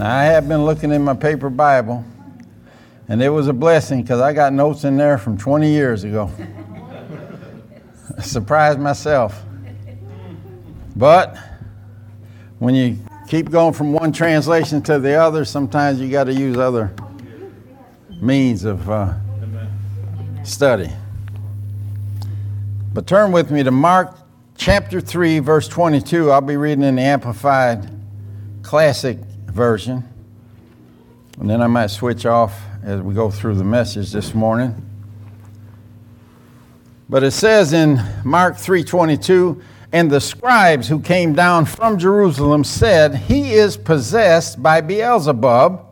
Now, I have been looking in my paper Bible, and it was a blessing because I got notes in there from 20 years ago. I surprised myself. But when you keep going from one translation to the other, sometimes you got to use other means of uh, study. But turn with me to Mark chapter 3, verse 22. I'll be reading in the Amplified Classic Version. And then I might switch off as we go through the message this morning. But it says in Mark 3:22, and the scribes who came down from Jerusalem said, He is possessed by Beelzebub,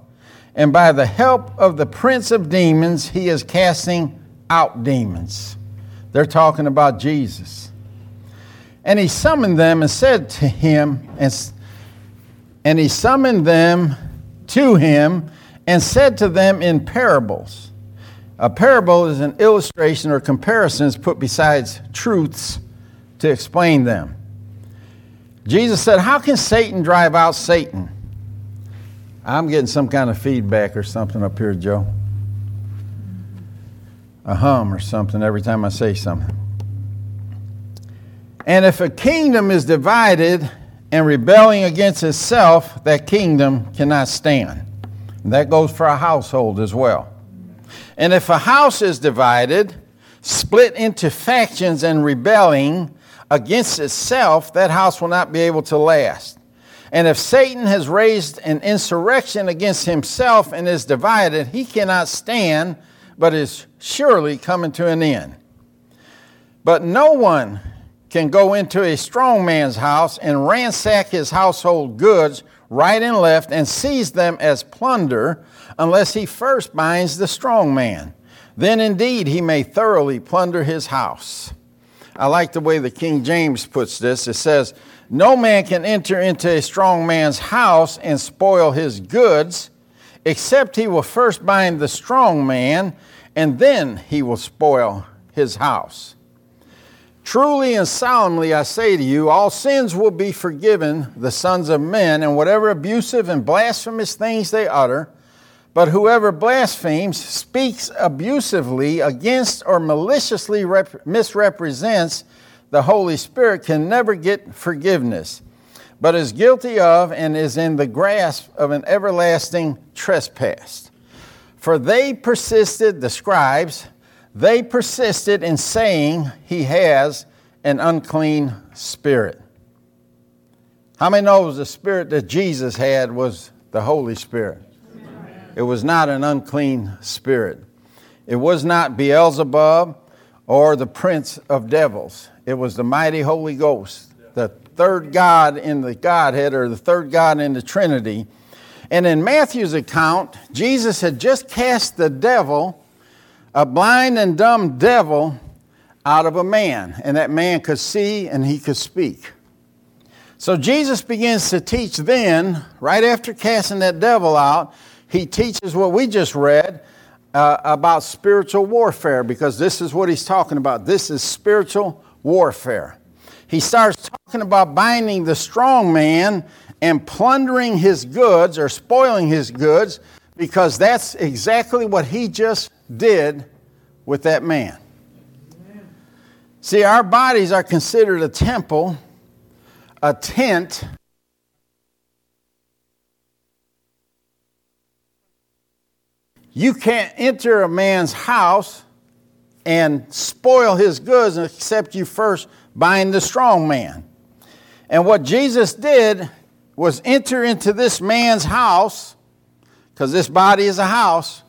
and by the help of the prince of demons, he is casting out demons. They're talking about Jesus. And he summoned them and said to him, and, and he summoned them to him and said to them in parables. A parable is an illustration or comparisons put besides truths to explain them. Jesus said, How can Satan drive out Satan? I'm getting some kind of feedback or something up here, Joe. A hum or something every time I say something. And if a kingdom is divided and rebelling against itself, that kingdom cannot stand. And that goes for a household as well. And if a house is divided, split into factions and rebelling against itself, that house will not be able to last. And if Satan has raised an insurrection against himself and is divided, he cannot stand, but is surely coming to an end. But no one can go into a strong man's house and ransack his household goods right and left and seize them as plunder unless he first binds the strong man. Then indeed he may thoroughly plunder his house. I like the way the King James puts this. It says, No man can enter into a strong man's house and spoil his goods, except he will first bind the strong man, and then he will spoil his house. Truly and solemnly I say to you, all sins will be forgiven the sons of men, and whatever abusive and blasphemous things they utter. But whoever blasphemes, speaks abusively against, or maliciously rep- misrepresents the Holy Spirit can never get forgiveness, but is guilty of and is in the grasp of an everlasting trespass. For they persisted, the scribes, they persisted in saying he has an unclean spirit. How many knows the spirit that Jesus had was the Holy Spirit? It was not an unclean spirit. It was not Beelzebub or the prince of devils. It was the mighty Holy Ghost, the third God in the Godhead or the third God in the Trinity. And in Matthew's account, Jesus had just cast the devil a blind and dumb devil out of a man, and that man could see and he could speak. So Jesus begins to teach then, right after casting that devil out, he teaches what we just read uh, about spiritual warfare, because this is what he's talking about. This is spiritual warfare. He starts talking about binding the strong man and plundering his goods or spoiling his goods, because that's exactly what he just did with that man. See, our bodies are considered a temple, a tent. You can't enter a man's house and spoil his goods except you first bind the strong man. And what Jesus did was enter into this man's house, because this body is a house,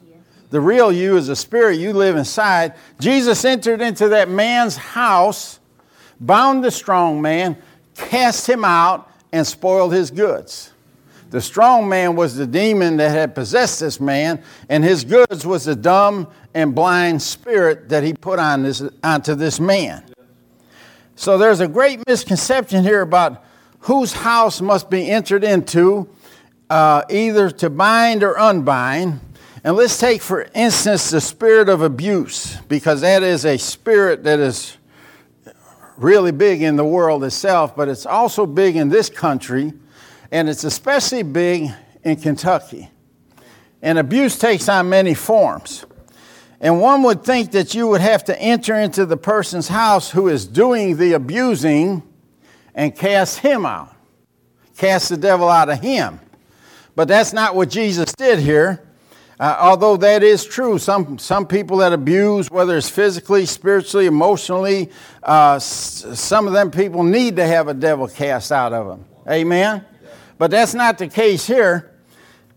the real you is a spirit you live inside. Jesus entered into that man's house, bound the strong man, cast him out, and spoiled his goods. The strong man was the demon that had possessed this man, and his goods was the dumb and blind spirit that he put on this, onto this man. So there's a great misconception here about whose house must be entered into, uh, either to bind or unbind. And let's take, for instance, the spirit of abuse, because that is a spirit that is really big in the world itself, but it's also big in this country, and it's especially big in Kentucky. And abuse takes on many forms. And one would think that you would have to enter into the person's house who is doing the abusing and cast him out, cast the devil out of him. But that's not what Jesus did here. Uh, although that is true, some, some people that abuse, whether it's physically, spiritually, emotionally, uh, s- some of them people need to have a devil cast out of them. Amen? But that's not the case here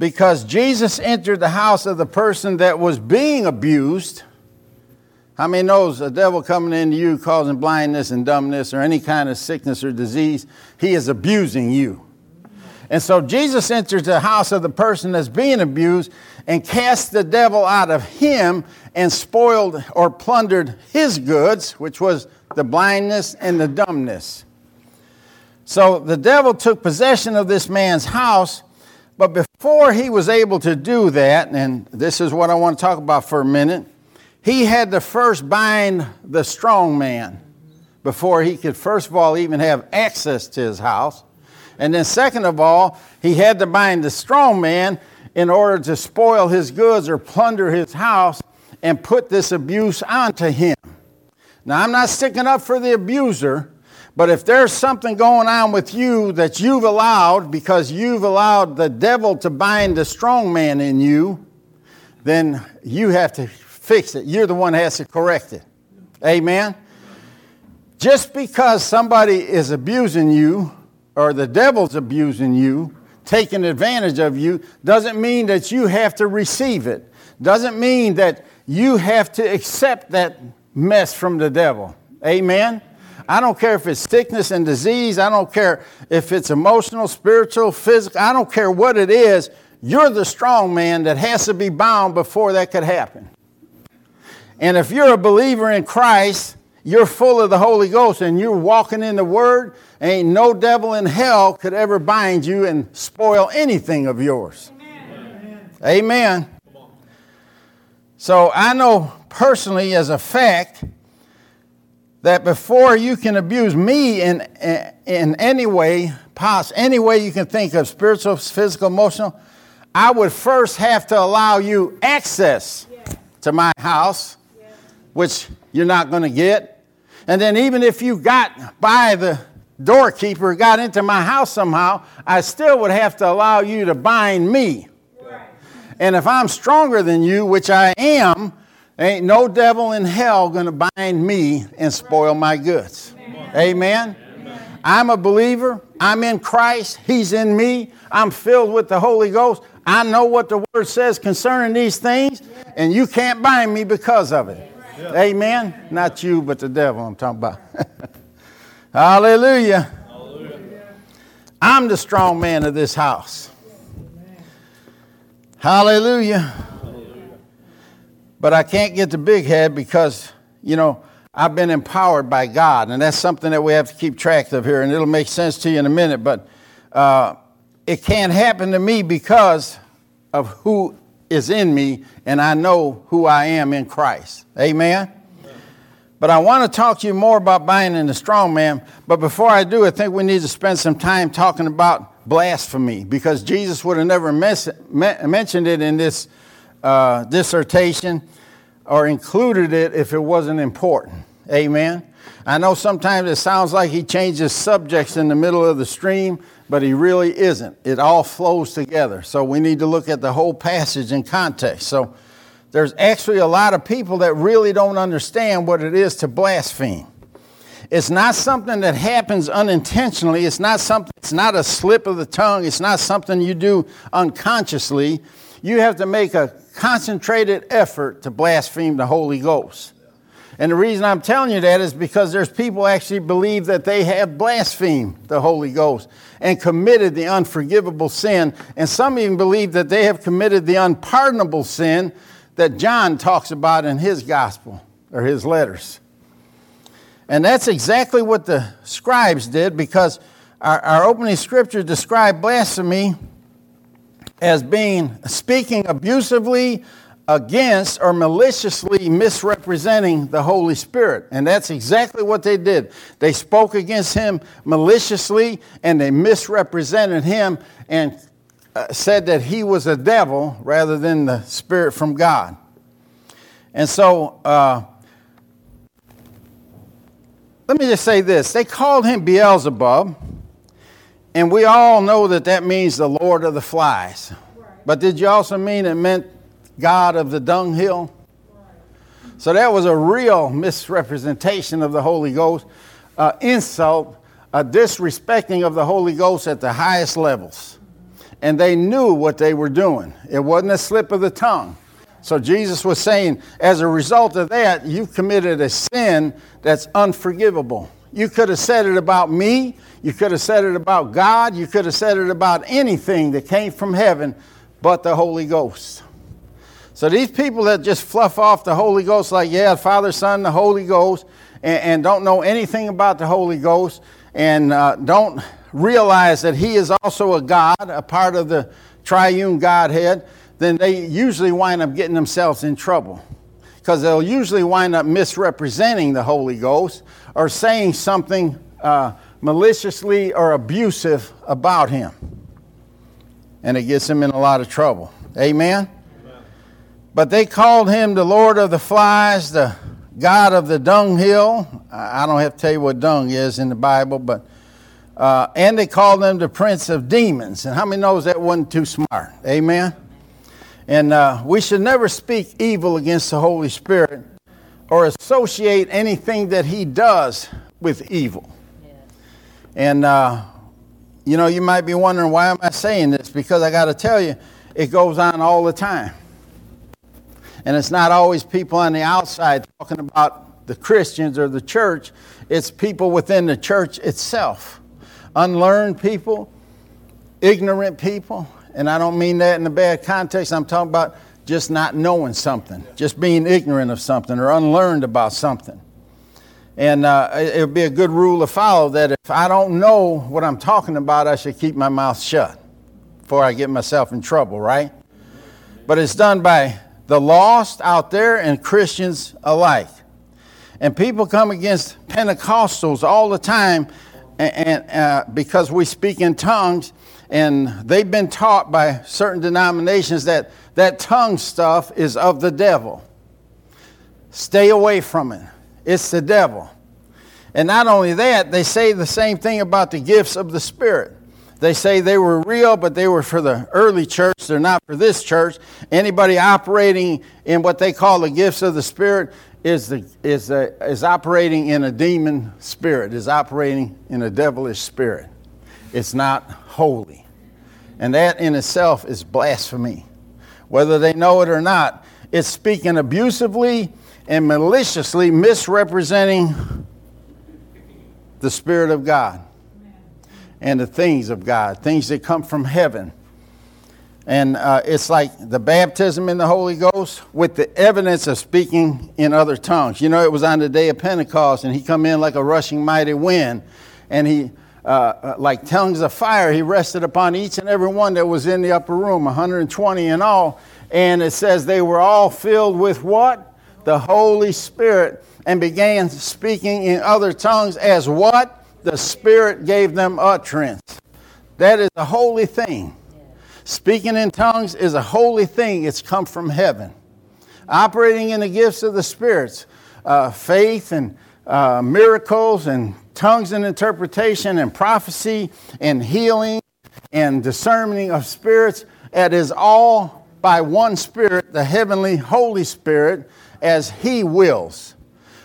because Jesus entered the house of the person that was being abused. How many knows a devil coming into you causing blindness and dumbness or any kind of sickness or disease? He is abusing you. And so Jesus enters the house of the person that's being abused and cast the devil out of him and spoiled or plundered his goods, which was the blindness and the dumbness. So the devil took possession of this man's house, but before he was able to do that, and this is what I want to talk about for a minute, he had to first bind the strong man before he could, first of all, even have access to his house. And then, second of all, he had to bind the strong man in order to spoil his goods or plunder his house and put this abuse onto him. Now, I'm not sticking up for the abuser, but if there's something going on with you that you've allowed because you've allowed the devil to bind the strong man in you, then you have to fix it. You're the one that has to correct it. Amen? Just because somebody is abusing you or the devil's abusing you, taking advantage of you, doesn't mean that you have to receive it. Doesn't mean that you have to accept that mess from the devil. Amen? I don't care if it's sickness and disease. I don't care if it's emotional, spiritual, physical. I don't care what it is. You're the strong man that has to be bound before that could happen. And if you're a believer in Christ, you're full of the Holy Ghost and you're walking in the Word, ain't no devil in hell could ever bind you and spoil anything of yours. Amen. Amen. So I know personally as a fact that before you can abuse me in, in any way, pos, any way you can think of, spiritual, physical, emotional, I would first have to allow you access yes. to my house, yes. which you're not going to get. And then even if you got by the doorkeeper, got into my house somehow, I still would have to allow you to bind me. Right. And if I'm stronger than you, which I am, Ain't no devil in hell going to bind me and spoil my goods. Amen. Amen. I'm a believer. I'm in Christ. He's in me. I'm filled with the Holy Ghost. I know what the Word says concerning these things, and you can't bind me because of it. Amen. Not you, but the devil I'm talking about. Hallelujah. Hallelujah. I'm the strong man of this house. Hallelujah. But I can't get the big head because, you know, I've been empowered by God. And that's something that we have to keep track of here. And it'll make sense to you in a minute. But uh, it can't happen to me because of who is in me. And I know who I am in Christ. Amen? But I want to talk to you more about binding the strong man. But before I do, I think we need to spend some time talking about blasphemy because Jesus would have never mes- mentioned it in this uh, dissertation or included it if it wasn't important. Amen. I know sometimes it sounds like he changes subjects in the middle of the stream, but he really isn't. It all flows together. So we need to look at the whole passage in context. So there's actually a lot of people that really don't understand what it is to blaspheme. It's not something that happens unintentionally. It's not something, it's not a slip of the tongue. It's not something you do unconsciously. You have to make a concentrated effort to blaspheme the Holy Ghost. And the reason I'm telling you that is because there's people actually believe that they have blasphemed the Holy Ghost and committed the unforgivable sin. And some even believe that they have committed the unpardonable sin that John talks about in his gospel or his letters. And that's exactly what the scribes did because our, our opening scripture described blasphemy as being speaking abusively against or maliciously misrepresenting the Holy Spirit. And that's exactly what they did. They spoke against him maliciously and they misrepresented him and uh, said that he was a devil rather than the Spirit from God. And so, uh, let me just say this they called him Beelzebub, and we all know that that means the Lord of the flies. But did you also mean it meant God of the dunghill. So that was a real misrepresentation of the Holy Ghost, uh, insult, a disrespecting of the Holy Ghost at the highest levels. And they knew what they were doing. It wasn't a slip of the tongue. So Jesus was saying, as a result of that, you've committed a sin that's unforgivable. You could have said it about me. You could have said it about God. You could have said it about anything that came from heaven but the Holy Ghost. So these people that just fluff off the Holy Ghost, like, yeah, Father, Son, the Holy Ghost, and, and don't know anything about the Holy Ghost, and uh, don't realize that He is also a God, a part of the triune Godhead, then they usually wind up getting themselves in trouble. Because they'll usually wind up misrepresenting the Holy Ghost or saying something uh, maliciously or abusive about Him. And it gets them in a lot of trouble. Amen? But they called him the Lord of the flies, the God of the dunghill. I don't have to tell you what dung is in the Bible, but uh, and they called him the Prince of Demons. And how many knows that wasn't too smart? Amen. And uh, we should never speak evil against the Holy Spirit or associate anything that He does with evil. And uh, you know, you might be wondering why am I saying this? Because I got to tell you, it goes on all the time. And it's not always people on the outside talking about the Christians or the church, it's people within the church itself. Unlearned people, ignorant people, and I don't mean that in a bad context. I'm talking about just not knowing something, just being ignorant of something or unlearned about something. And uh, it would be a good rule to follow that if I don't know what I'm talking about, I should keep my mouth shut before I get myself in trouble, right? But it's done by the lost out there and Christians alike. And people come against Pentecostals all the time and, and uh, because we speak in tongues, and they've been taught by certain denominations that that tongue stuff is of the devil. Stay away from it. It's the devil. And not only that, they say the same thing about the gifts of the Spirit. They say they were real, but they were for the early church. They're not for this church. Anybody operating in what they call the gifts of the Spirit is, the, is, the, is operating in a demon spirit, is operating in a devilish spirit. It's not holy. And that in itself is blasphemy. Whether they know it or not, it's speaking abusively and maliciously misrepresenting the Spirit of God and the things of God, things that come from heaven. And uh, it's like the baptism in the Holy Ghost with the evidence of speaking in other tongues. You know, it was on the day of Pentecost, and he come in like a rushing mighty wind, and he, uh, uh like tongues of fire, he rested upon each and every one that was in the upper room, 120 in all. And it says they were all filled with what? The Holy Spirit, and began speaking in other tongues as what? The Spirit gave them utterance. That is a holy thing. Speaking in tongues is a holy thing, it's come from heaven. Operating in the gifts of the spirits, uh, faith and uh, miracles and tongues and interpretation and prophecy and healing and discerning of spirits, it is all by one Spirit, the heavenly Holy Spirit, as He wills.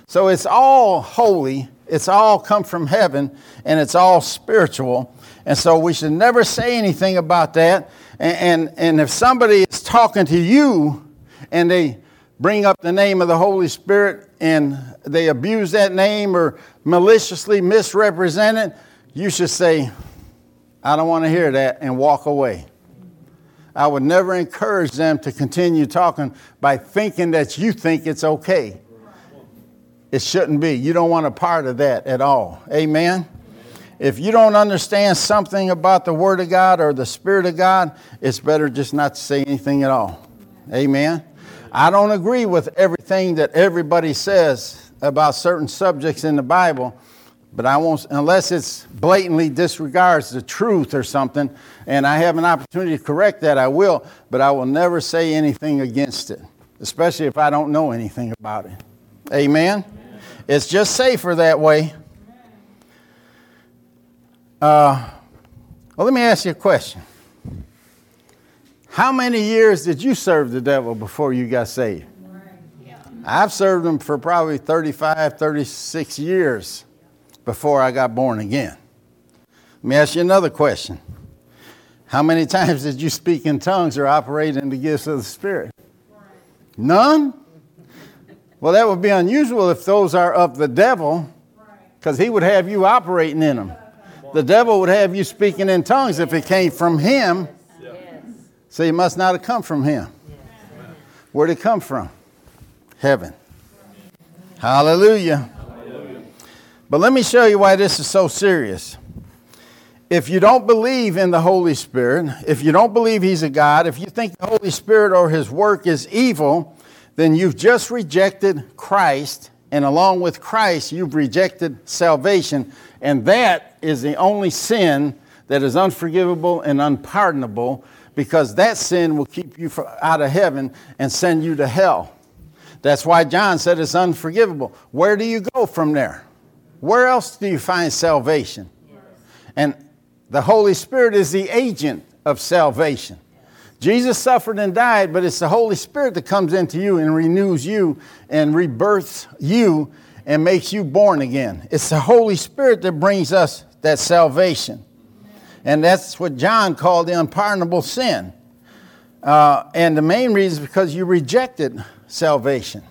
So it's all holy it's all come from heaven and it's all spiritual. And so we should never say anything about that. And, and, and if somebody is talking to you and they bring up the name of the Holy Spirit and they abuse that name or maliciously misrepresent it, you should say, I don't want to hear that and walk away. I would never encourage them to continue talking by thinking that you think it's okay. It shouldn't be. You don't want a part of that at all. Amen? If you don't understand something about the Word of God or the Spirit of God, it's better just not to say anything at all. Amen? I don't agree with everything that everybody says about certain subjects in the Bible, but I won't, unless it's blatantly disregards the truth or something, and I have an opportunity to correct that, I will, but I will never say anything against it, especially if I don't know anything about it. Amen? It's just safer that way. Uh, well, let me ask you a question. How many years did you serve the devil before you got saved? I've served him for probably 35, 36 years before I got born again. Let me ask you another question. How many times did you speak in tongues or operate in the gifts of the Spirit? None? Well, that would be unusual if those are of the devil, because he would have you operating in them. The devil would have you speaking in tongues if it came from him. So it must not have come from him. Where'd it come from? Heaven. Hallelujah. But let me show you why this is so serious. If you don't believe in the Holy Spirit, if you don't believe He's a God, if you think the Holy Spirit or His work is evil, then you've just rejected Christ, and along with Christ, you've rejected salvation. And that is the only sin that is unforgivable and unpardonable because that sin will keep you out of heaven and send you to hell. That's why John said it's unforgivable. Where do you go from there? Where else do you find salvation? And the Holy Spirit is the agent of salvation. Jesus suffered and died, but it's the Holy Spirit that comes into you and renews you and rebirths you and makes you born again. It's the Holy Spirit that brings us that salvation. And that's what John called the unpardonable sin. Uh, and the main reason is because you rejected salvation.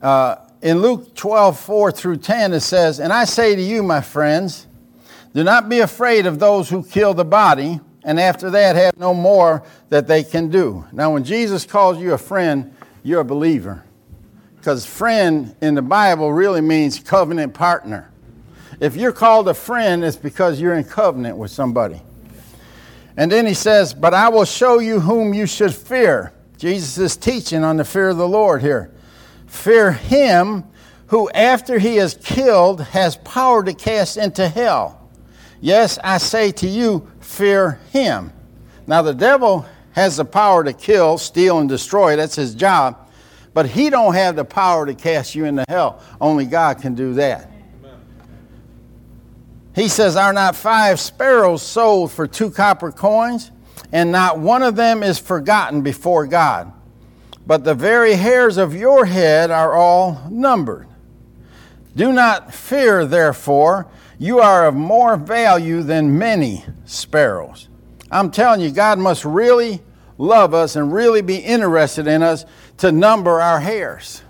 Uh, in Luke 12, 4 through 10, it says, And I say to you, my friends, do not be afraid of those who kill the body, and after that have no more that they can do. Now, when Jesus calls you a friend, you're a believer. Because friend in the Bible really means covenant partner. If you're called a friend, it's because you're in covenant with somebody. And then he says, But I will show you whom you should fear. Jesus is teaching on the fear of the Lord here. Fear him who, after he is killed, has power to cast into hell. Yes, I say to you, fear him. Now, the devil has the power to kill, steal, and destroy. That's his job. But he don't have the power to cast you into hell. Only God can do that. He says, Are not five sparrows sold for two copper coins? And not one of them is forgotten before God but the very hairs of your head are all numbered. Do not fear, therefore, you are of more value than many sparrows. I'm telling you, God must really love us and really be interested in us to number our hairs.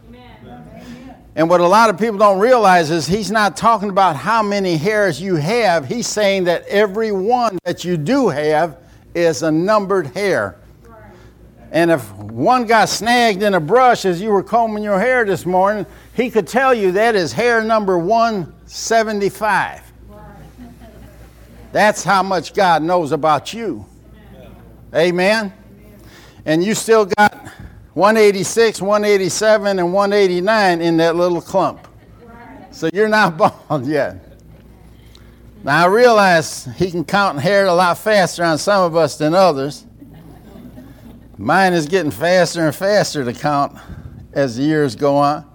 And what a lot of people don't realize is he's not talking about how many hairs you have. He's saying that every one that you do have is a numbered hair. And if one got snagged in a brush as you were combing your hair this morning, he could tell you that is hair number 175. That's how much God knows about you. Amen. And you still got 186, 187, and 189 in that little clump. So you're not bald yet. Now I realize he can count hair a lot faster on some of us than others. Mine is getting faster and faster to count as the years go on.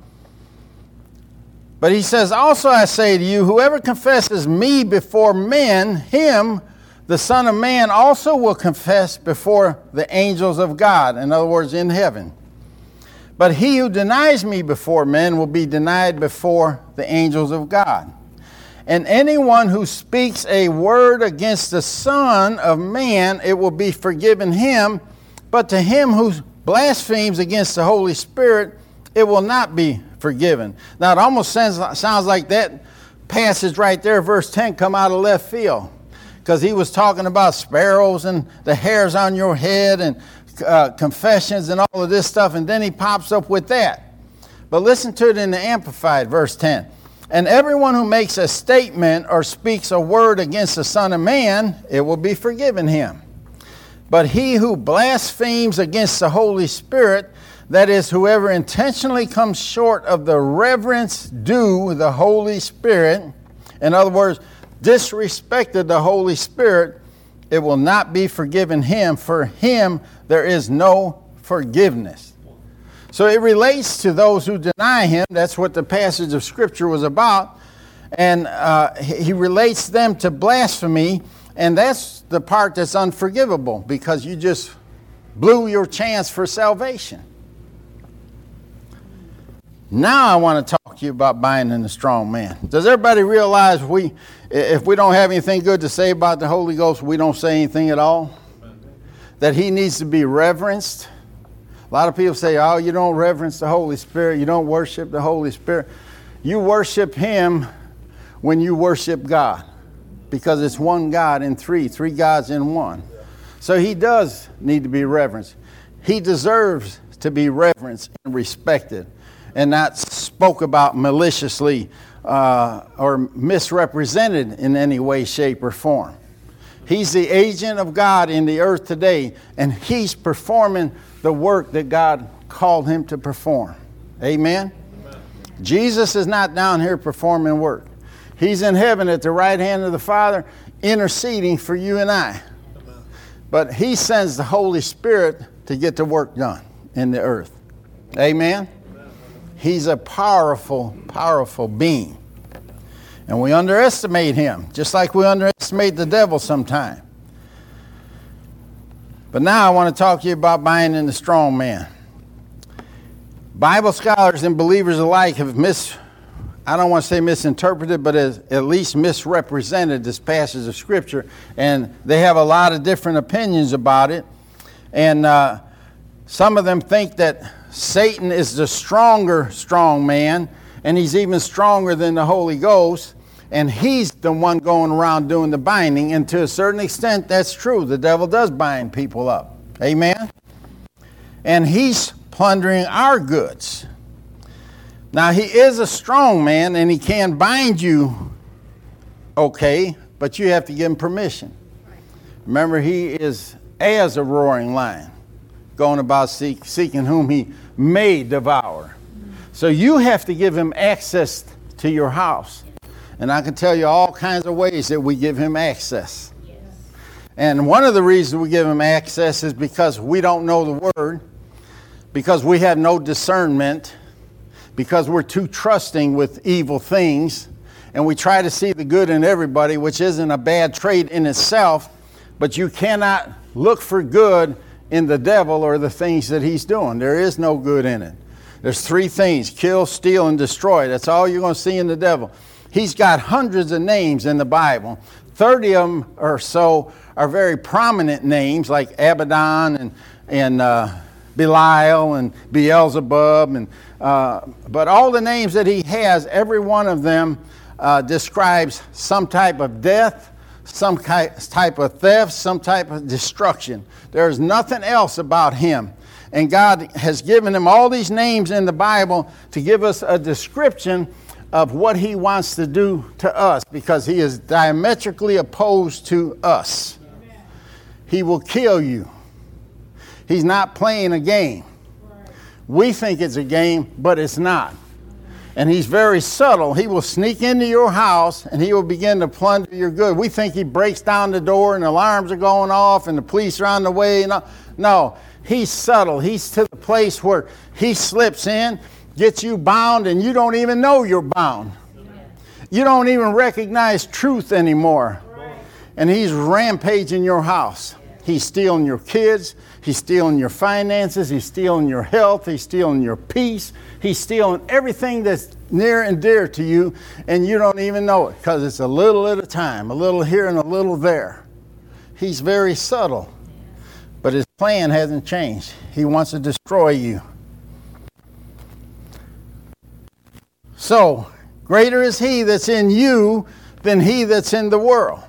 But he says, Also I say to you, whoever confesses me before men, him, the Son of Man, also will confess before the angels of God. In other words, in heaven. But he who denies me before men will be denied before the angels of God. And anyone who speaks a word against the Son of Man, it will be forgiven him but to him who blasphemes against the Holy Spirit, it will not be forgiven. Now, it almost sounds, sounds like that passage right there, verse 10, come out of left field. Because he was talking about sparrows and the hairs on your head and uh, confessions and all of this stuff, and then he pops up with that. But listen to it in the Amplified, verse 10. And everyone who makes a statement or speaks a word against the Son of Man, it will be forgiven him. But he who blasphemes against the Holy Spirit, that is, whoever intentionally comes short of the reverence due the Holy Spirit, in other words, disrespected the Holy Spirit, it will not be forgiven him. For him, there is no forgiveness. So it relates to those who deny him. That's what the passage of Scripture was about. And uh, he relates them to blasphemy. And that's the part that's unforgivable because you just blew your chance for salvation. Now I want to talk to you about binding the strong man. Does everybody realize we, if we don't have anything good to say about the Holy Ghost, we don't say anything at all? That he needs to be reverenced. A lot of people say, oh, you don't reverence the Holy Spirit, you don't worship the Holy Spirit. You worship him when you worship God because it's one God in three, three gods in one. So he does need to be reverenced. He deserves to be reverenced and respected and not spoke about maliciously uh, or misrepresented in any way, shape, or form. He's the agent of God in the earth today, and he's performing the work that God called him to perform. Amen? Amen? Jesus is not down here performing work. He's in heaven at the right hand of the Father, interceding for you and I. But he sends the Holy Spirit to get the work done in the earth. Amen? He's a powerful, powerful being. And we underestimate him, just like we underestimate the devil sometimes. But now I want to talk to you about binding the strong man. Bible scholars and believers alike have mis I don't want to say misinterpreted, but at least misrepresented this passage of Scripture. And they have a lot of different opinions about it. And uh, some of them think that Satan is the stronger strong man, and he's even stronger than the Holy Ghost, and he's the one going around doing the binding. And to a certain extent, that's true. The devil does bind people up. Amen? And he's plundering our goods. Now, he is a strong man, and he can bind you okay, but you have to give him permission. Remember, he is as a roaring lion, going about seek, seeking whom he may devour. So you have to give him access to your house. And I can tell you all kinds of ways that we give him access. And one of the reasons we give him access is because we don't know the word, because we have no discernment, because we're too trusting with evil things, and we try to see the good in everybody, which isn't a bad trait in itself, but you cannot look for good in the devil or the things that he's doing. There is no good in it. There's three things kill, steal, and destroy. That's all you're going to see in the devil. He's got hundreds of names in the Bible. 30 of them or so are very prominent names like Abaddon and, and uh, Belial and Beelzebub. And, uh, but all the names that he has, every one of them uh, describes some type of death, some type of theft, some type of destruction. There's nothing else about him. And God has given him all these names in the Bible to give us a description of what he wants to do to us because he is diametrically opposed to us. He will kill you. He's not playing a game. We think it's a game, but it's not and he's very subtle. He will sneak into your house and he will begin to plunder your good. We think he breaks down the door and alarms are going off and the police are on the way. No, no, he's subtle. He's to the place where he slips in, gets you bound, and you don't even know you're bound. You don't even recognize truth anymore. And he's rampaging your house. He's stealing your kids. He's stealing your finances. He's stealing your health. He's stealing your peace. He's stealing everything that's near and dear to you, and you don't even know it because it's a little at a time, a little here and a little there. He's very subtle, but his plan hasn't changed. He wants to destroy you. So, greater is he that's in you than he that's in the world.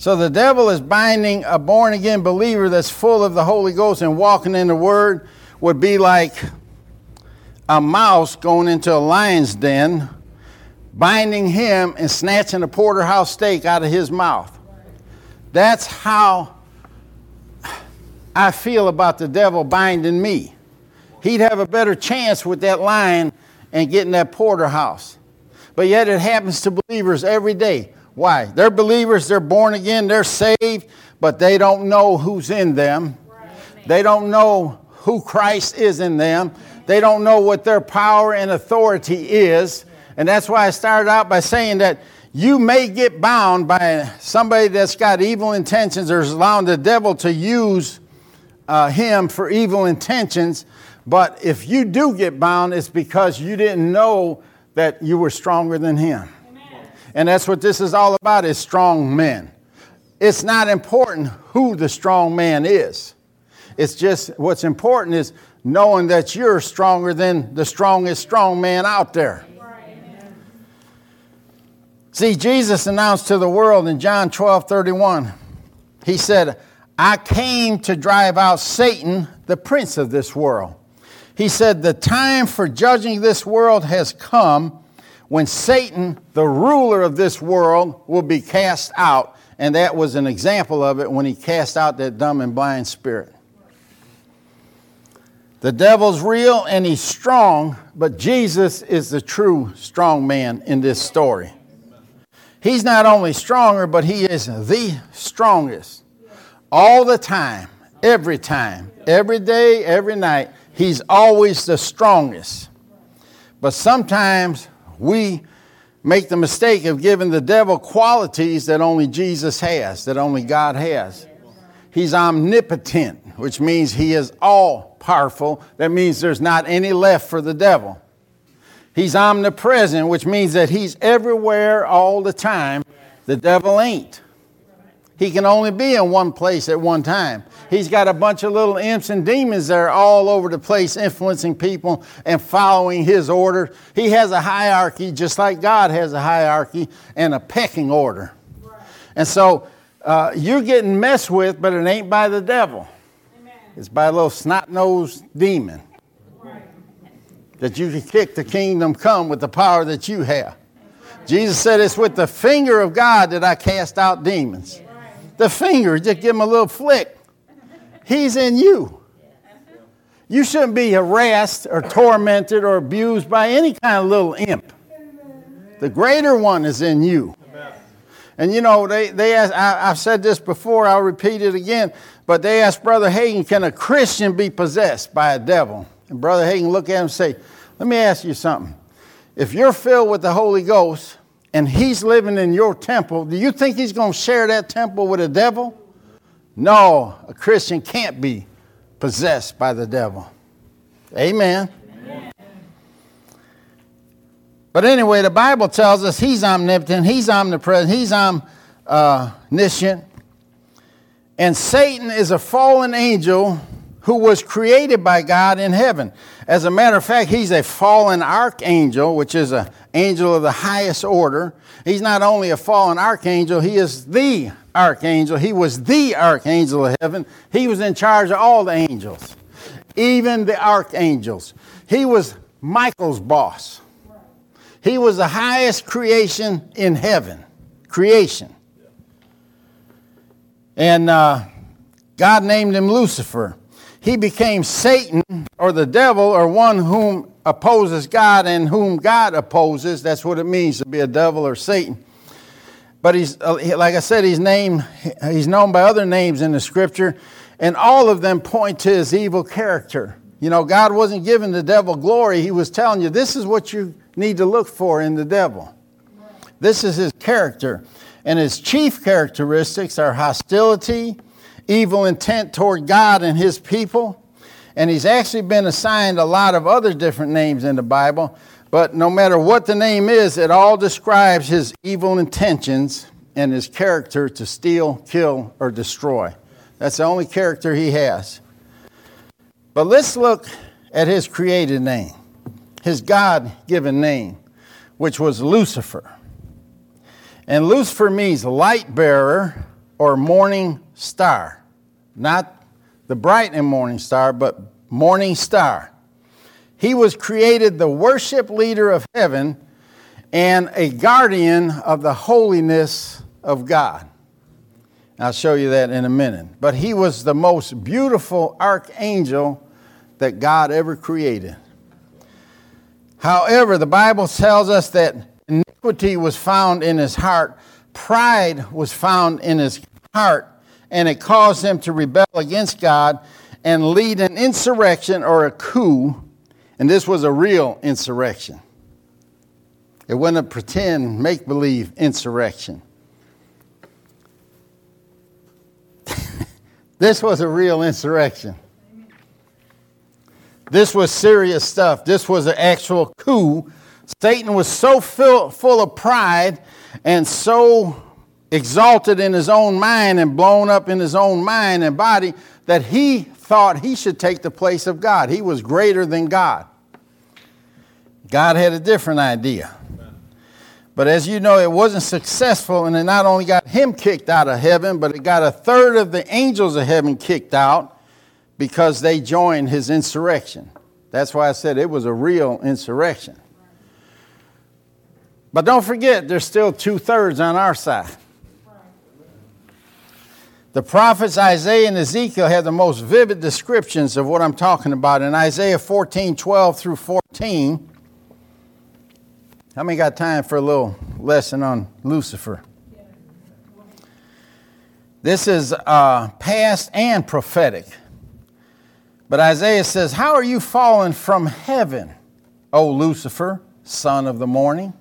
So the devil is binding a born again believer that's full of the Holy Ghost and walking in the Word would be like a mouse going into a lion's den, binding him and snatching a porterhouse steak out of his mouth. That's how I feel about the devil binding me. He'd have a better chance with that lion and getting that porterhouse. But yet it happens to believers every day. Why? They're believers, they're born again, they're saved, but they don't know who's in them. They don't know who Christ is in them. They don't know what their power and authority is. And that's why I started out by saying that you may get bound by somebody that's got evil intentions or is allowing the devil to use uh, him for evil intentions. But if you do get bound, it's because you didn't know that you were stronger than him. And that's what this is all about is strong men. It's not important who the strong man is. It's just what's important is knowing that you're stronger than the strongest strong man out there. See, Jesus announced to the world in John 12 31, He said, I came to drive out Satan, the prince of this world. He said, The time for judging this world has come when Satan, the ruler of this world, will be cast out. And that was an example of it when he cast out that dumb and blind spirit. The devil's real and he's strong, but Jesus is the true strong man in this story. He's not only stronger, but he is the strongest. All the time, every time, every day, every night, he's always the strongest. But sometimes we make the mistake of giving the devil qualities that only Jesus has, that only God has. He's omnipotent, which means he is all powerful. That means there's not any left for the devil. He's omnipresent, which means that he's everywhere all the time. The devil ain't. He can only be in one place at one time. He's got a bunch of little imps and demons there all over the place, influencing people and following his order. He has a hierarchy, just like God has a hierarchy and a pecking order. And so uh, you're getting messed with, but it ain't by the devil. Amen. It's by a little snot nosed demon that you can kick the kingdom come with the power that you have. Jesus said, It's with the finger of God that I cast out demons the finger, just give him a little flick. He's in you. You shouldn't be harassed or tormented or abused by any kind of little imp. The greater one is in you. And you know, they, they ask, I, have said this before, I'll repeat it again, but they asked Brother Hagin, can a Christian be possessed by a devil? And Brother Hagin look at him and say, let me ask you something. If you're filled with the Holy Ghost and he's living in your temple, do you think he's going to share that temple with a devil? No, a Christian can't be possessed by the devil. Amen. Amen. But anyway, the Bible tells us he's omnipotent, he's omnipresent, he's uh, omniscient. And Satan is a fallen angel who was created by God in heaven. As a matter of fact, he's a fallen archangel, which is an angel of the highest order. He's not only a fallen archangel, he is the archangel. He was the archangel of heaven. He was in charge of all the angels, even the archangels. He was Michael's boss. He was the highest creation in heaven, creation. And uh, God named him Lucifer he became Satan or the devil or one whom opposes God and whom God opposes. That's what it means to be a devil or Satan. But he's, uh, like I said, he's, named, he's known by other names in the scripture, and all of them point to his evil character. You know, God wasn't giving the devil glory. He was telling you, this is what you need to look for in the devil. This is his character. And his chief characteristics are hostility, evil intent toward God and his people. And he's actually been assigned a lot of other different names in the Bible. But no matter what the name is, it all describes his evil intentions and his character to steal, kill, or destroy. That's the only character he has. But let's look at his created name, his God given name, which was Lucifer. And Lucifer means light bearer or morning star. Not the bright and morning star, but morning star. He was created the worship leader of heaven and a guardian of the holiness of God. I'll show you that in a minute. But he was the most beautiful archangel that God ever created. However, the Bible tells us that iniquity was found in his heart, pride was found in his heart, and it caused them to rebel against God and lead an insurrection or a coup. And this was a real insurrection. It wasn't a pretend, make believe insurrection. this was a real insurrection. This was serious stuff. This was an actual coup. Satan was so full, full of pride and so exalted in his own mind and blown up in his own mind and body that he thought he should take the place of God. He was greater than God. God had a different idea. But as you know, it wasn't successful, and it not only got him kicked out of heaven, but it got a third of the angels of heaven kicked out because they joined his insurrection. That's why I said it was a real insurrection. But don't forget, there's still two thirds on our side. The prophets Isaiah and Ezekiel have the most vivid descriptions of what I'm talking about. In Isaiah 14 12 through 14, how many got time for a little lesson on Lucifer? This is uh, past and prophetic. But Isaiah says, How are you fallen from heaven, O Lucifer, son of the morning?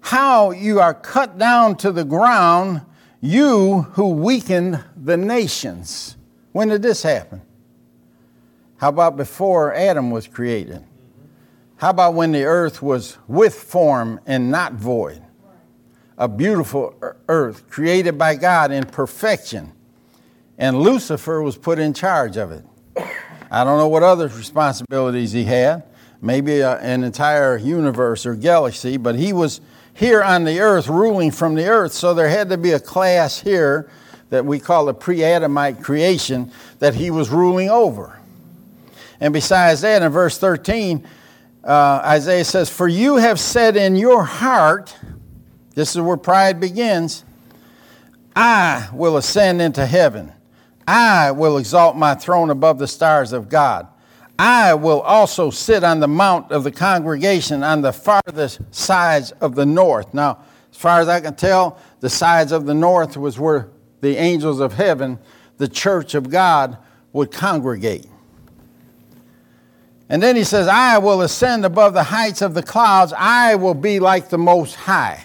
How you are cut down to the ground, you who weakened the nations. When did this happen? How about before Adam was created? How about when the earth was with form and not void? A beautiful earth created by God in perfection. And Lucifer was put in charge of it. I don't know what other responsibilities he had, maybe a, an entire universe or galaxy, but he was here on the earth, ruling from the earth. So there had to be a class here that we call the pre Adamite creation that he was ruling over. And besides that, in verse 13, uh, Isaiah says, For you have said in your heart, this is where pride begins, I will ascend into heaven. I will exalt my throne above the stars of God. I will also sit on the mount of the congregation on the farthest sides of the north. Now, as far as I can tell, the sides of the north was where the angels of heaven, the church of God, would congregate. And then he says, I will ascend above the heights of the clouds. I will be like the Most High.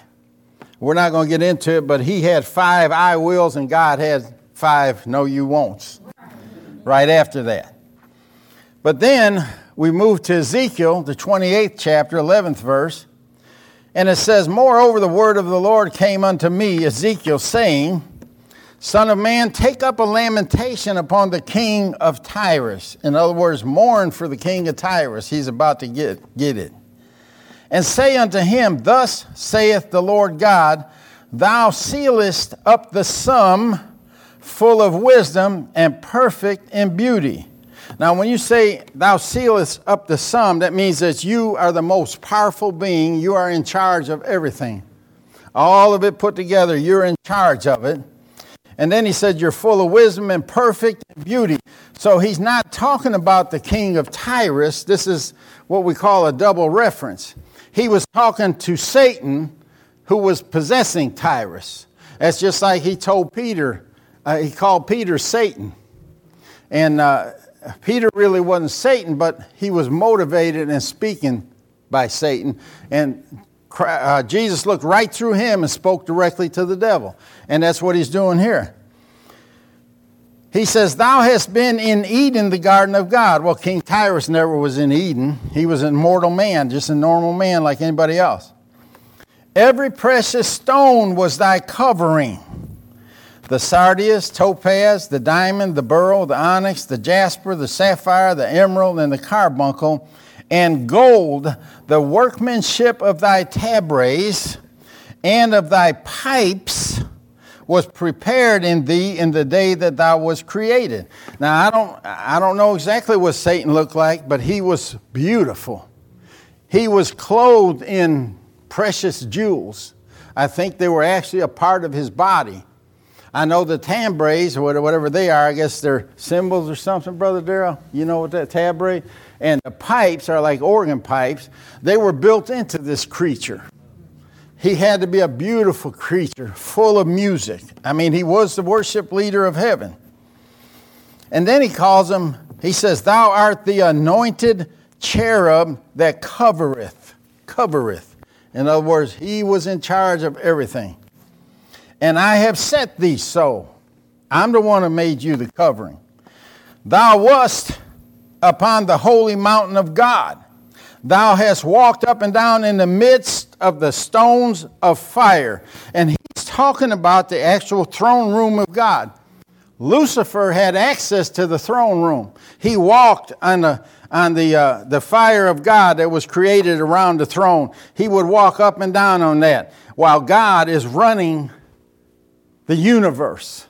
We're not going to get into it, but he had five I wills, and God had five no you won'ts right after that. But then we move to Ezekiel, the 28th chapter, 11th verse, and it says, Moreover, the word of the Lord came unto me, Ezekiel, saying, Son of man, take up a lamentation upon the king of Tyrus. In other words, mourn for the king of Tyrus. He's about to get, get it. And say unto him, Thus saith the Lord God, Thou sealest up the sum full of wisdom and perfect in beauty. Now, when you say, Thou sealest up the sum, that means that you are the most powerful being. You are in charge of everything. All of it put together, you're in charge of it. And then he said, You're full of wisdom and perfect beauty. So he's not talking about the king of Tyrus. This is what we call a double reference. He was talking to Satan, who was possessing Tyrus. That's just like he told Peter, uh, he called Peter Satan. And uh, Peter really wasn't Satan, but he was motivated and speaking by Satan. And uh, Jesus looked right through him and spoke directly to the devil. And that's what he's doing here. He says, Thou hast been in Eden, the garden of God. Well, King Tyrus never was in Eden. He was a mortal man, just a normal man like anybody else. Every precious stone was thy covering. The sardius, topaz, the diamond, the beryl, the onyx, the jasper, the sapphire, the emerald, and the carbuncle, and gold, the workmanship of thy tabrets and of thy pipes was prepared in thee in the day that thou was created. Now I don't I don't know exactly what Satan looked like, but he was beautiful. He was clothed in precious jewels. I think they were actually a part of his body. I know the tambrays or whatever they are, I guess they're cymbals or something, Brother Darrell. You know what that tabray? And the pipes are like organ pipes. They were built into this creature. He had to be a beautiful creature, full of music. I mean, he was the worship leader of heaven. And then he calls him, he says, Thou art the anointed cherub that covereth, covereth. In other words, he was in charge of everything. And I have set thee so. I'm the one who made you the covering. Thou wast upon the holy mountain of God. Thou hast walked up and down in the midst of the stones of fire. And he's talking about the actual throne room of God. Lucifer had access to the throne room. He walked on the on the, uh, the fire of God that was created around the throne. He would walk up and down on that while God is running the universe.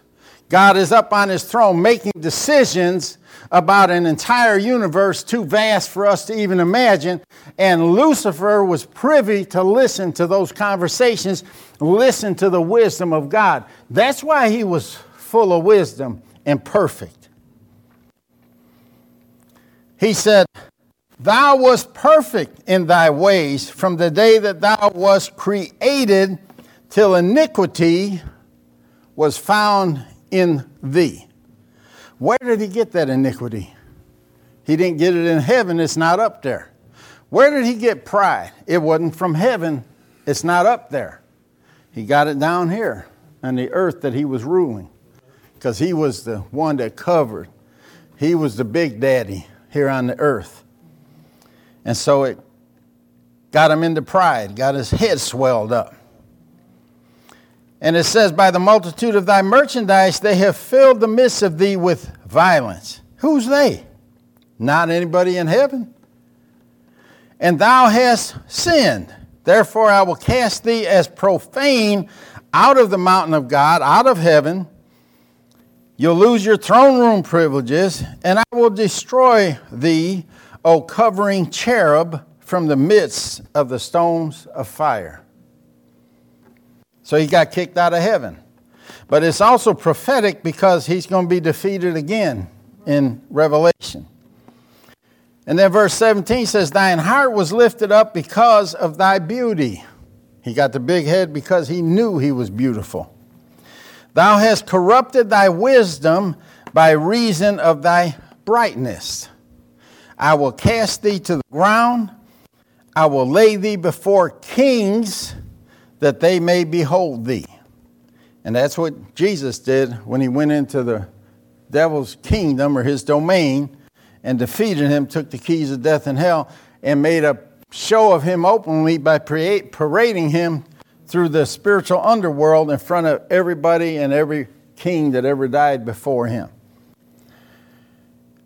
God is up on his throne making decisions about an entire universe too vast for us to even imagine. And Lucifer was privy to listen to those conversations, listen to the wisdom of God. That's why he was full of wisdom and perfect. He said, Thou wast perfect in thy ways from the day that thou wast created till iniquity was found in thee. Where did he get that iniquity? He didn't get it in heaven, it's not up there. Where did he get pride? It wasn't from heaven, it's not up there. He got it down here on the earth that he was ruling because he was the one that covered. He was the big daddy here on the earth. And so it got him into pride, got his head swelled up. And it says, By the multitude of thy merchandise, they have filled the midst of thee with violence. Who's they? Not anybody in heaven. And thou hast sinned. Therefore, I will cast thee as profane out of the mountain of God, out of heaven. You'll lose your throne room privileges, and I will destroy thee, O covering cherub, from the midst of the stones of fire. So he got kicked out of heaven. But it's also prophetic because he's going to be defeated again in Revelation. And then verse 17 says, Thine heart was lifted up because of thy beauty. He got the big head because he knew he was beautiful. Thou hast corrupted thy wisdom by reason of thy brightness. I will cast thee to the ground. I will lay thee before kings that they may behold thee. And that's what Jesus did when he went into the devil's kingdom or his domain and defeated him, took the keys of death and hell, and made a show of him openly by parading him through the spiritual underworld in front of everybody and every king that ever died before him.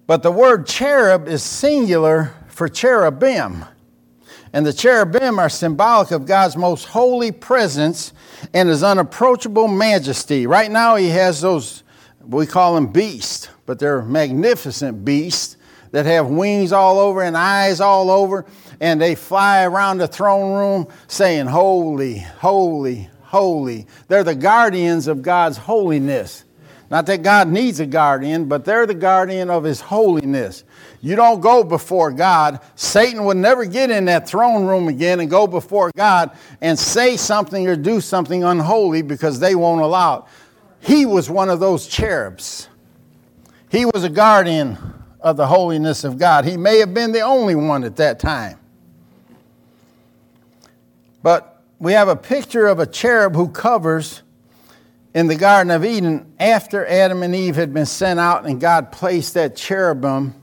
But the word cherub is singular for cherubim. And the cherubim are symbolic of God's most holy presence and his unapproachable majesty. Right now, he has those, we call them beasts, but they're magnificent beasts that have wings all over and eyes all over, and they fly around the throne room saying, Holy, holy, holy. They're the guardians of God's holiness. Not that God needs a guardian, but they're the guardian of his holiness. You don't go before God. Satan would never get in that throne room again and go before God and say something or do something unholy because they won't allow it. He was one of those cherubs. He was a guardian of the holiness of God. He may have been the only one at that time. But we have a picture of a cherub who covers in the Garden of Eden after Adam and Eve had been sent out and God placed that cherubim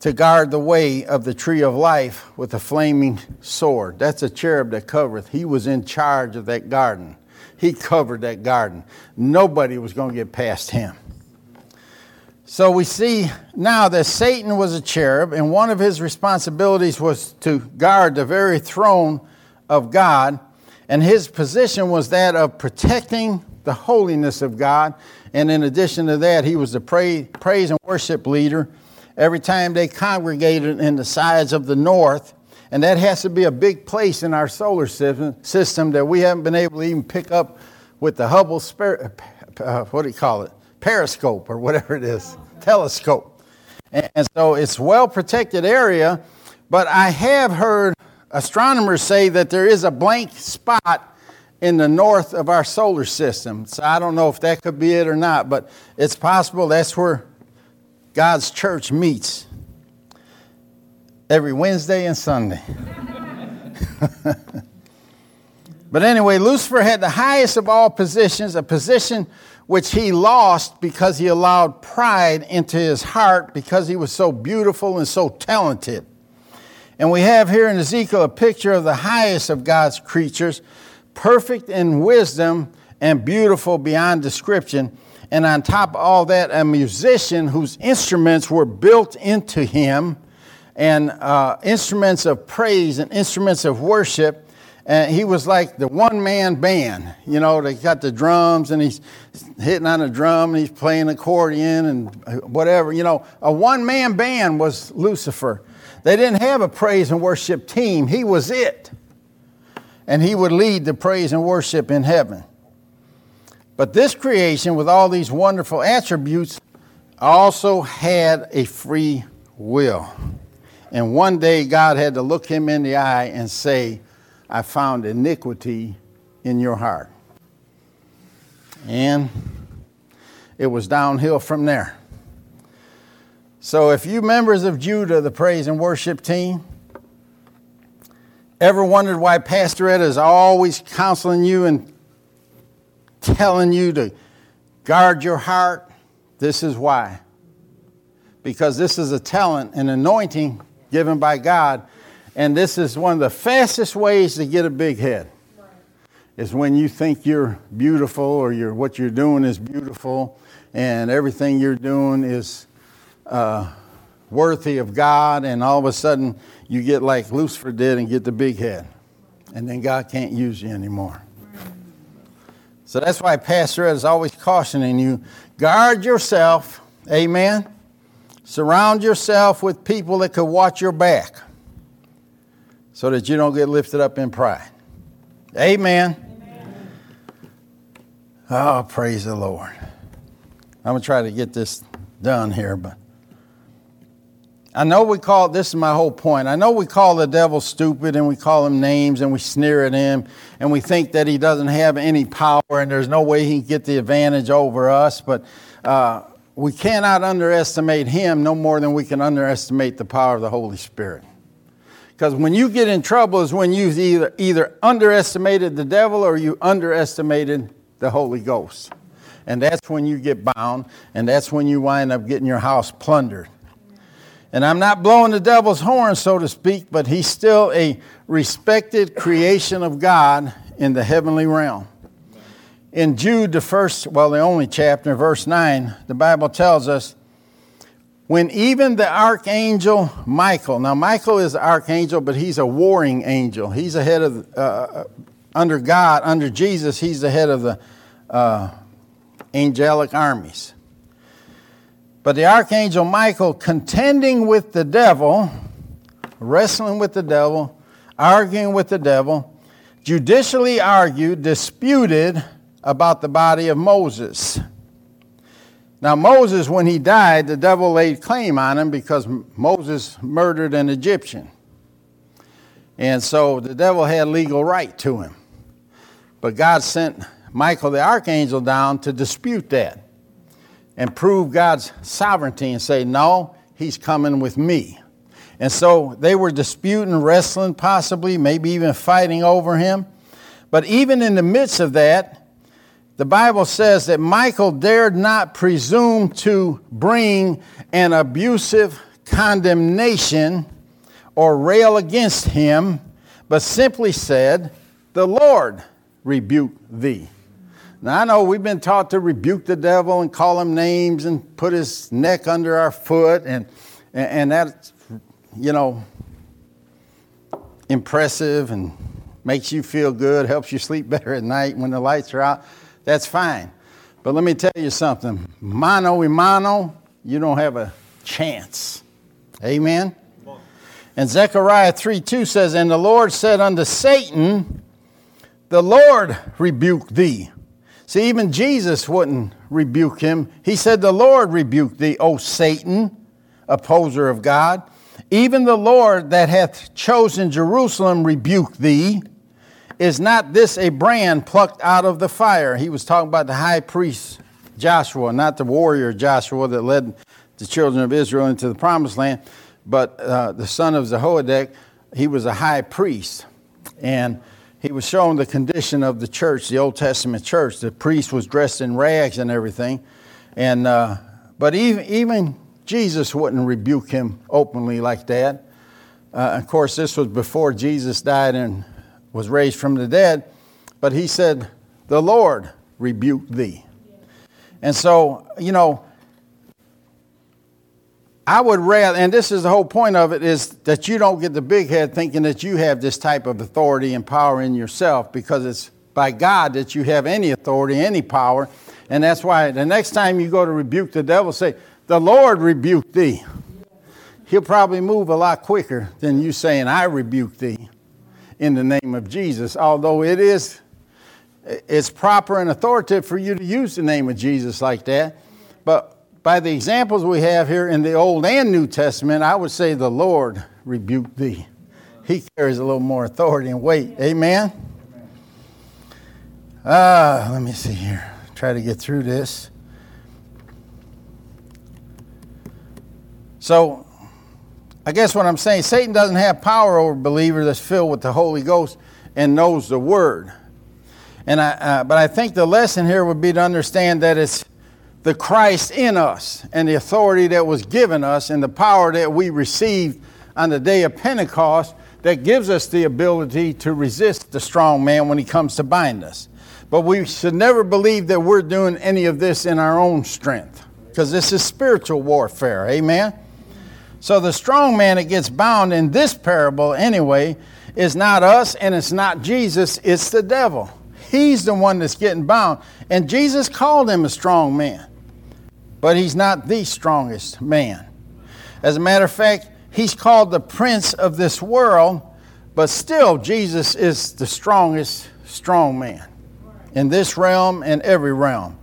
to guard the way of the tree of life with a flaming sword. That's a cherub that covereth. He was in charge of that garden. He covered that garden. Nobody was going to get past him. So we see now that Satan was a cherub, and one of his responsibilities was to guard the very throne of God, and his position was that of protecting the holiness of God. And in addition to that, he was the praise and worship leader every time they congregated in the sides of the north. And that has to be a big place in our solar system that we haven't been able to even pick up with the Hubble, uh, what do you call it? Periscope or whatever it is telescope. And so it's well protected area, but I have heard astronomers say that there is a blank spot in the north of our solar system. So I don't know if that could be it or not, but it's possible that's where God's church meets every Wednesday and Sunday. but anyway, Lucifer had the highest of all positions, a position which he lost because he allowed pride into his heart because he was so beautiful and so talented. And we have here in Ezekiel a picture of the highest of God's creatures, perfect in wisdom and beautiful beyond description. And on top of all that, a musician whose instruments were built into him, and uh, instruments of praise and instruments of worship and he was like the one man band. You know, they got the drums and he's hitting on a drum and he's playing accordion and whatever. You know, a one man band was Lucifer. They didn't have a praise and worship team, he was it. And he would lead the praise and worship in heaven. But this creation, with all these wonderful attributes, also had a free will. And one day God had to look him in the eye and say, I found iniquity in your heart. And it was downhill from there. So, if you members of Judah, the praise and worship team, ever wondered why Pastor Ed is always counseling you and telling you to guard your heart? This is why. Because this is a talent, an anointing given by God and this is one of the fastest ways to get a big head. Is when you think you're beautiful or you're, what you're doing is beautiful and everything you're doing is uh, worthy of God, and all of a sudden you get like Lucifer did and get the big head. And then God can't use you anymore. So that's why Pastor Ed is always cautioning you guard yourself, amen. Surround yourself with people that could watch your back so that you don't get lifted up in pride. Amen. Amen. Oh, praise the Lord. I'm going to try to get this done here, but I know we call this is my whole point. I know we call the devil stupid and we call him names and we sneer at him and we think that he doesn't have any power and there's no way he can get the advantage over us, but uh, we cannot underestimate him no more than we can underestimate the power of the Holy Spirit. Because when you get in trouble is when you've either, either underestimated the devil or you underestimated the Holy Ghost. And that's when you get bound, and that's when you wind up getting your house plundered. And I'm not blowing the devil's horn, so to speak, but he's still a respected creation of God in the heavenly realm. In Jude, the first, well, the only chapter, verse 9, the Bible tells us when even the archangel Michael, now Michael is the archangel, but he's a warring angel. He's the head of, uh, under God, under Jesus, he's the head of the uh, angelic armies. But the archangel Michael, contending with the devil, wrestling with the devil, arguing with the devil, judicially argued, disputed about the body of Moses. Now, Moses, when he died, the devil laid claim on him because Moses murdered an Egyptian. And so the devil had legal right to him. But God sent Michael the archangel down to dispute that and prove God's sovereignty and say, no, he's coming with me. And so they were disputing, wrestling, possibly, maybe even fighting over him. But even in the midst of that, the Bible says that Michael dared not presume to bring an abusive condemnation or rail against him, but simply said, The Lord rebuke thee. Now, I know we've been taught to rebuke the devil and call him names and put his neck under our foot, and, and that's, you know, impressive and makes you feel good, helps you sleep better at night when the lights are out. That's fine. But let me tell you something mano a mano, you don't have a chance. Amen? And Zechariah 3 2 says, And the Lord said unto Satan, The Lord rebuke thee. See, even Jesus wouldn't rebuke him. He said, The Lord rebuke thee, O Satan, opposer of God. Even the Lord that hath chosen Jerusalem rebuke thee. Is not this a brand plucked out of the fire? He was talking about the high priest Joshua, not the warrior Joshua that led the children of Israel into the promised land, but uh, the son of Jehoiadak. He was a high priest. And he was showing the condition of the church, the Old Testament church. The priest was dressed in rags and everything. And, uh, but even, even Jesus wouldn't rebuke him openly like that. Uh, of course, this was before Jesus died and was raised from the dead, but he said, The Lord rebuke thee. And so, you know, I would rather, and this is the whole point of it, is that you don't get the big head thinking that you have this type of authority and power in yourself because it's by God that you have any authority, any power. And that's why the next time you go to rebuke the devil, say, The Lord rebuke thee. He'll probably move a lot quicker than you saying, I rebuke thee in the name of Jesus, although it is it's proper and authoritative for you to use the name of Jesus like that. But by the examples we have here in the Old and New Testament, I would say the Lord rebuked thee. He carries a little more authority and weight. Amen? Uh, let me see here. Try to get through this. So, I guess what I'm saying, Satan doesn't have power over a believer that's filled with the Holy Ghost and knows the Word. And I, uh, but I think the lesson here would be to understand that it's the Christ in us and the authority that was given us and the power that we received on the day of Pentecost that gives us the ability to resist the strong man when he comes to bind us. But we should never believe that we're doing any of this in our own strength because this is spiritual warfare. Amen? So the strong man that gets bound in this parable, anyway, is not us and it's not Jesus, it's the devil. He's the one that's getting bound. And Jesus called him a strong man, but he's not the strongest man. As a matter of fact, he's called the prince of this world, but still, Jesus is the strongest strong man in this realm and every realm.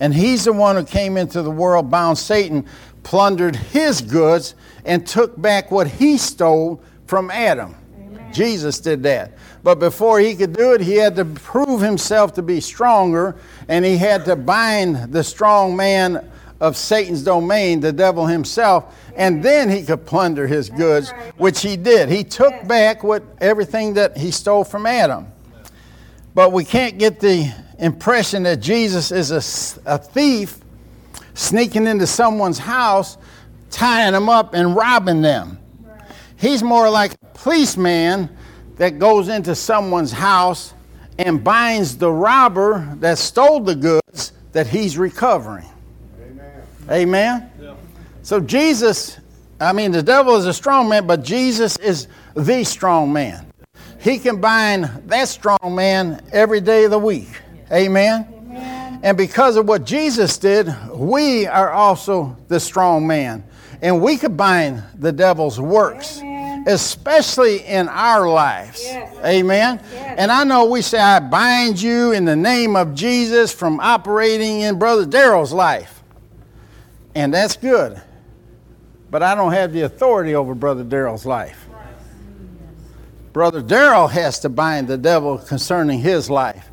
And he's the one who came into the world, bound Satan, plundered his goods, and took back what he stole from Adam. Amen. Jesus did that. But before he could do it, he had to prove himself to be stronger, and he had to bind the strong man of Satan's domain, the devil himself, and then he could plunder his goods, which he did. He took back what everything that he stole from Adam. But we can't get the impression that Jesus is a, a thief sneaking into someone's house tying them up and robbing them. He's more like a policeman that goes into someone's house and binds the robber that stole the goods that he's recovering. Amen. Yeah. So Jesus, I mean, the devil is a strong man, but Jesus is the strong man. He can bind that strong man every day of the week. Amen? Amen. And because of what Jesus did, we are also the strong man and we could bind the devil's works. Amen. Especially in our lives. Yes. Amen. Yes. And I know we say, I bind you in the name of Jesus from operating in Brother Daryl's life. And that's good. But I don't have the authority over Brother Daryl's life. Brother Daryl has to bind the devil concerning his life.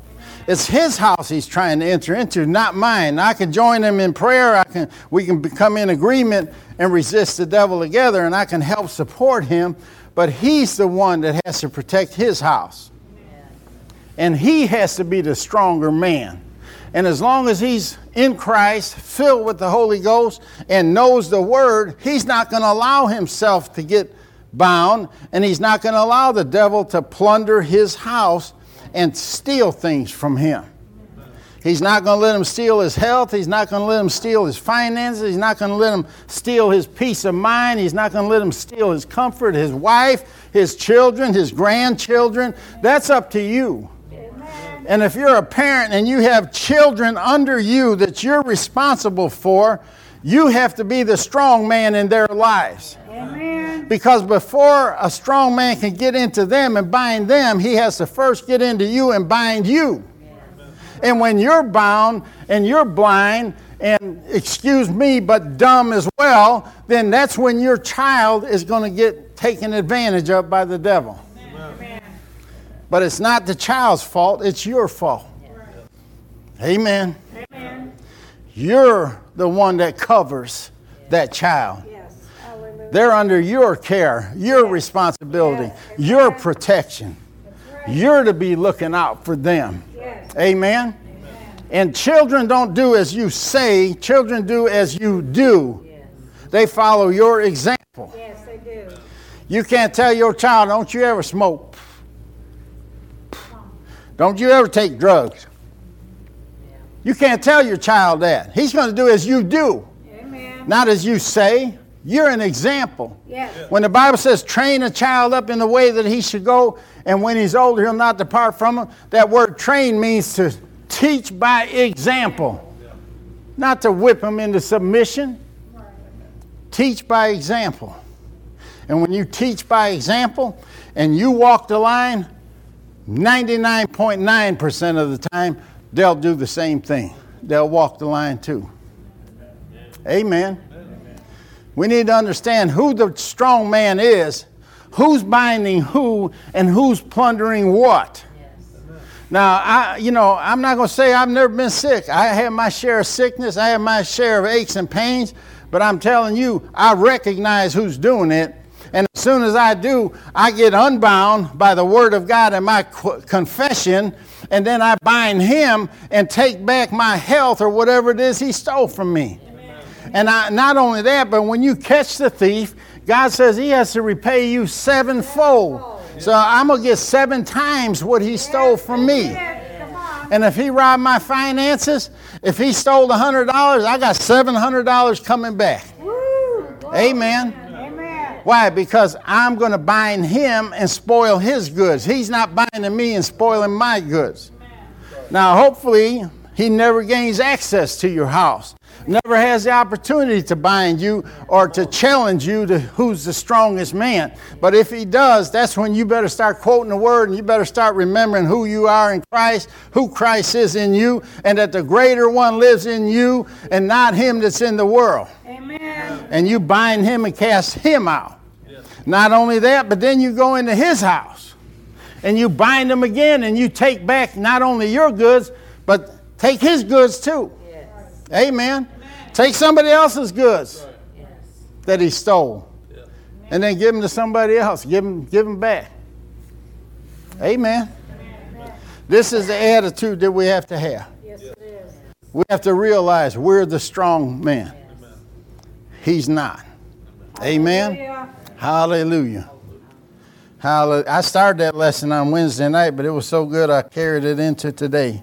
It's his house he's trying to enter into, not mine. I can join him in prayer. I can, we can become in agreement and resist the devil together, and I can help support him. But he's the one that has to protect his house. And he has to be the stronger man. And as long as he's in Christ, filled with the Holy Ghost, and knows the Word, he's not going to allow himself to get bound, and he's not going to allow the devil to plunder his house and steal things from him. He's not going to let him steal his health. He's not going to let him steal his finances. He's not going to let him steal his peace of mind. He's not going to let him steal his comfort, his wife, his children, his grandchildren. That's up to you. And if you're a parent and you have children under you that you're responsible for, you have to be the strong man in their lives. Amen. Because before a strong man can get into them and bind them, he has to first get into you and bind you. And when you're bound and you're blind and, excuse me, but dumb as well, then that's when your child is going to get taken advantage of by the devil. But it's not the child's fault, it's your fault. Amen. Amen. You're the one that covers that child. Yes. They're under your care, your yes. responsibility, yes. your protection. Right. You're to be looking out for them. Amen? Amen? And children don't do as you say, children do as you do. Yes. They follow your example. Yes, they do. You can't tell your child, don't you ever smoke. Don't you ever take drugs. Yeah. You can't tell your child that. He's going to do as you do, Amen. not as you say. You're an example. Yes. When the Bible says, train a child up in the way that he should go, and when he's older, he'll not depart from him, that word train means to teach by example, not to whip him into submission. Teach by example. And when you teach by example and you walk the line, 99.9% of the time, they'll do the same thing. They'll walk the line too. Amen. We need to understand who the strong man is, who's binding who, and who's plundering what. Now, I, you know, I'm not going to say I've never been sick. I have my share of sickness, I have my share of aches and pains, but I'm telling you, I recognize who's doing it. And as soon as I do, I get unbound by the Word of God and my confession, and then I bind him and take back my health or whatever it is he stole from me. And I, not only that, but when you catch the thief, God says He has to repay you sevenfold. So I'm going to get seven times what He stole from me. And if He robbed my finances, if He stole $100, I got $700 coming back. Amen. Why? Because I'm going to bind him and spoil his goods. He's not binding me and spoiling my goods. Now, hopefully, he never gains access to your house never has the opportunity to bind you or to challenge you to who's the strongest man. But if he does, that's when you better start quoting the word and you better start remembering who you are in Christ, who Christ is in you, and that the greater one lives in you and not him that's in the world. Amen. And you bind him and cast him out. Yes. Not only that, but then you go into his house and you bind him again and you take back not only your goods, but take his goods too. Yes. Amen. Take somebody else's goods that he stole and then give them to somebody else. Give them, give them back. Amen. This is the attitude that we have to have. Yes, it is. We have to realize we're the strong man. He's not. Amen. Hallelujah. Hallelujah. I started that lesson on Wednesday night, but it was so good I carried it into today.